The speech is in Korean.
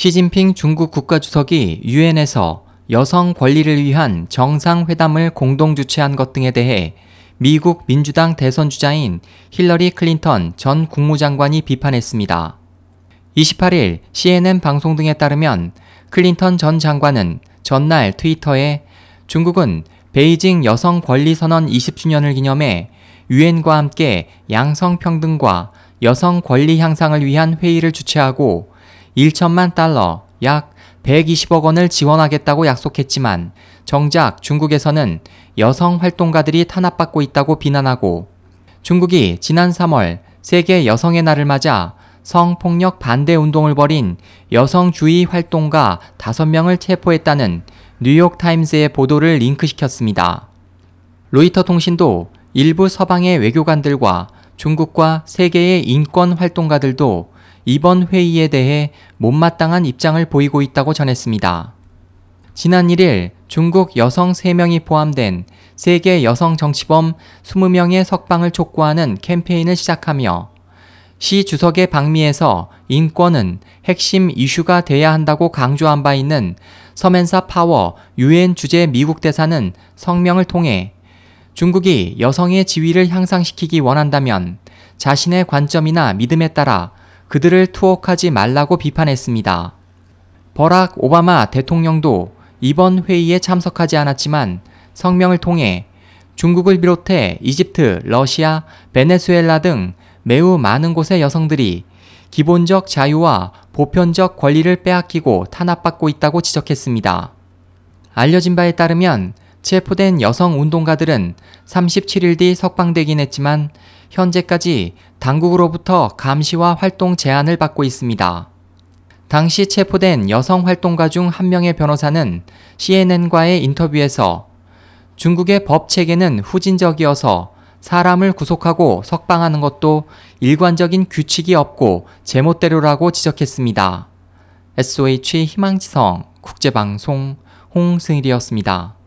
시진핑 중국 국가주석이 유엔에서 여성 권리를 위한 정상회담을 공동 주최한 것 등에 대해 미국 민주당 대선 주자인 힐러리 클린턴 전 국무장관이 비판했습니다. 28일 CNN 방송 등에 따르면 클린턴 전 장관은 전날 트위터에 중국은 베이징 여성 권리 선언 20주년을 기념해 유엔과 함께 양성평등과 여성 권리 향상을 위한 회의를 주최하고 1천만 달러 약 120억 원을 지원하겠다고 약속했지만 정작 중국에서는 여성 활동가들이 탄압받고 있다고 비난하고 중국이 지난 3월 세계 여성의 날을 맞아 성폭력 반대 운동을 벌인 여성주의 활동가 5명을 체포했다는 뉴욕타임스의 보도를 링크시켰습니다. 로이터 통신도 일부 서방의 외교관들과 중국과 세계의 인권 활동가들도 이번 회의에 대해 못마땅한 입장을 보이고 있다고 전했습니다. 지난 1일 중국 여성 3명이 포함된 세계 여성 정치범 20명의 석방을 촉구하는 캠페인을 시작하며 시 주석의 방미에서 인권은 핵심 이슈가 돼야 한다고 강조한 바 있는 서멘사 파워 유엔 주재 미국 대사는 성명을 통해 중국이 여성의 지위를 향상시키기 원한다면 자신의 관점이나 믿음에 따라 그들을 투옥하지 말라고 비판했습니다. 버락 오바마 대통령도 이번 회의에 참석하지 않았지만 성명을 통해 중국을 비롯해 이집트, 러시아, 베네수엘라 등 매우 많은 곳의 여성들이 기본적 자유와 보편적 권리를 빼앗기고 탄압받고 있다고 지적했습니다. 알려진 바에 따르면 체포된 여성 운동가들은 37일 뒤 석방되긴 했지만 현재까지 당국으로부터 감시와 활동 제한을 받고 있습니다. 당시 체포된 여성 활동가 중 한 명의 변호사는 CNN과의 인터뷰에서 중국의 법 체계는 후진적이어서 사람을 구속하고 석방하는 것도 일관적인 규칙이 없고 제멋대로라고 지적했습니다. SOH 희망지성 국제방송 홍승일이었습니다.